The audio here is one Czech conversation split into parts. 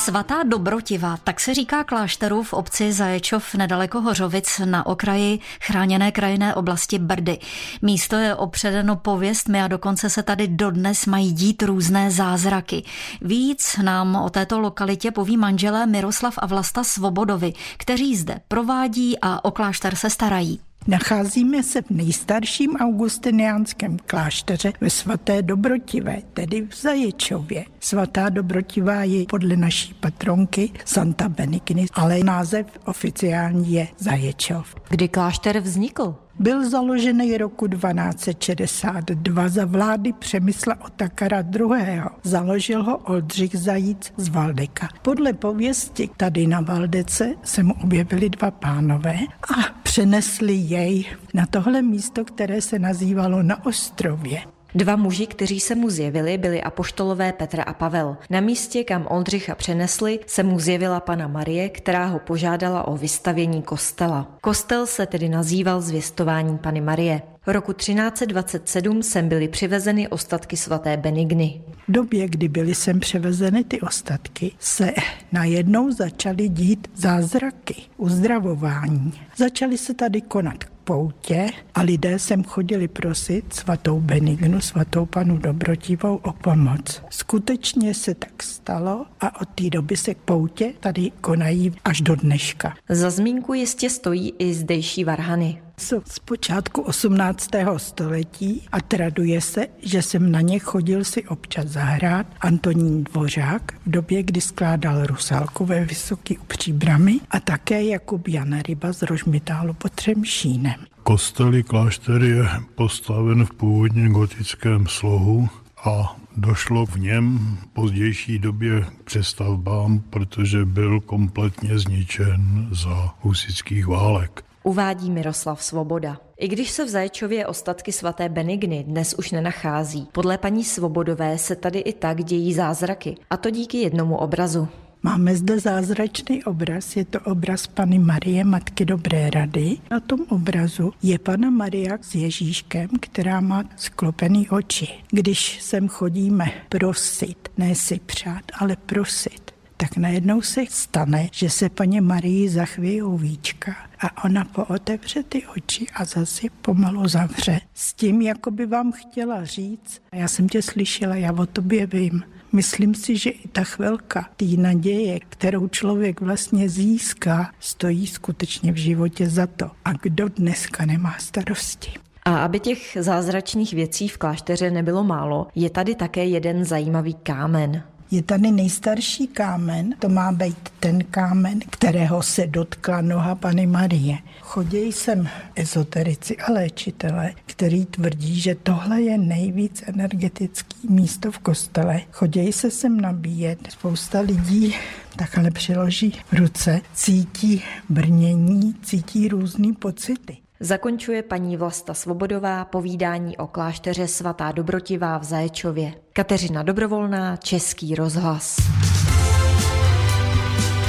Svatá Dobrotiva, tak se říká klášteru v obci Zaječov nedaleko Hořovic na okraji chráněné krajinné oblasti Brdy. Místo je opředeno pověstmi a dokonce se tady dodnes mají dít různé zázraky. Víc nám o této lokalitě poví manželé Miroslav a Vlasta Svobodovi, kteří zde provádí a o klášter se starají. Nacházíme se v nejstarším augustiniánském klášteře ve svaté Dobrotivé, tedy v Zaječově. Svatá Dobrotivá je podle naší patronky Santa Benigny, ale název oficiální je Zaječov. Kdy klášter vznikl? Byl založený roku 1262 za vlády Přemysla Otakara II. Založil ho Oldřich Zajíc z Valdeka. Podle pověsti tady na Valdece se mu objevili dva pánové a přenesli jej na tohle místo, které se nazývalo na ostrově. Dva muži, kteří se mu zjevili, byli apoštolové Petra a Pavel. Na místě, kam Oldřicha přenesli, se mu zjevila pana Marie, která ho požádala o vystavění kostela. Kostel se tedy nazýval zvěstování Pany Marie. Roku 1327 sem byly přivezeny ostatky svaté Benigny. V době, kdy byly sem převezeny ty ostatky, se najednou začaly dít zázraky, uzdravování. Začaly se tady konat poutě a lidé sem chodili prosit svatou Benignu, svatou panu Dobrotivou o pomoc. Skutečně se tak stalo a od té doby se poutě tady konají až do dneška. Za zmínku jistě stojí i zdejší varhany jsou z počátku 18. století a traduje se, že jsem na ně chodil si občas zahrát Antonín Dvořák v době, kdy skládal Rusalku ve Vysoký u Příbramy a také Jakub Jan Ryba z Rožmitálu pod Třemšínem. Kostelí klášter je postaven v původně gotickém slohu a došlo v něm v pozdější době k přestavbám, protože byl kompletně zničen za husických válek uvádí Miroslav Svoboda. I když se v Zaječově ostatky svaté Benigny dnes už nenachází, podle paní Svobodové se tady i tak dějí zázraky, a to díky jednomu obrazu. Máme zde zázračný obraz, je to obraz Pany Marie, Matky Dobré rady. Na tom obrazu je Pana Maria s Ježíškem, která má sklopený oči. Když sem chodíme prosit, ne si přát, ale prosit, tak najednou se stane, že se paně Marii zachvějí víčka a ona pootevře ty oči a zase pomalu zavře. S tím, jako by vám chtěla říct, já jsem tě slyšela, já o tobě vím. Myslím si, že i ta chvilka té naděje, kterou člověk vlastně získá, stojí skutečně v životě za to. A kdo dneska nemá starosti? A aby těch zázračných věcí v klášteře nebylo málo, je tady také jeden zajímavý kámen. Je tady nejstarší kámen, to má být ten kámen, kterého se dotkla noha Pany Marie. Chodějí sem ezoterici a léčitele, který tvrdí, že tohle je nejvíc energetický místo v kostele. Chodějí se sem nabíjet. Spousta lidí takhle přiloží ruce, cítí brnění, cítí různé pocity. Zakončuje paní Vlasta Svobodová povídání o klášteře svatá Dobrotivá v Zaječově. Kateřina Dobrovolná, Český rozhlas.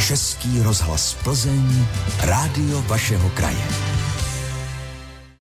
Český rozhlas Plzeň, rádio vašeho kraje.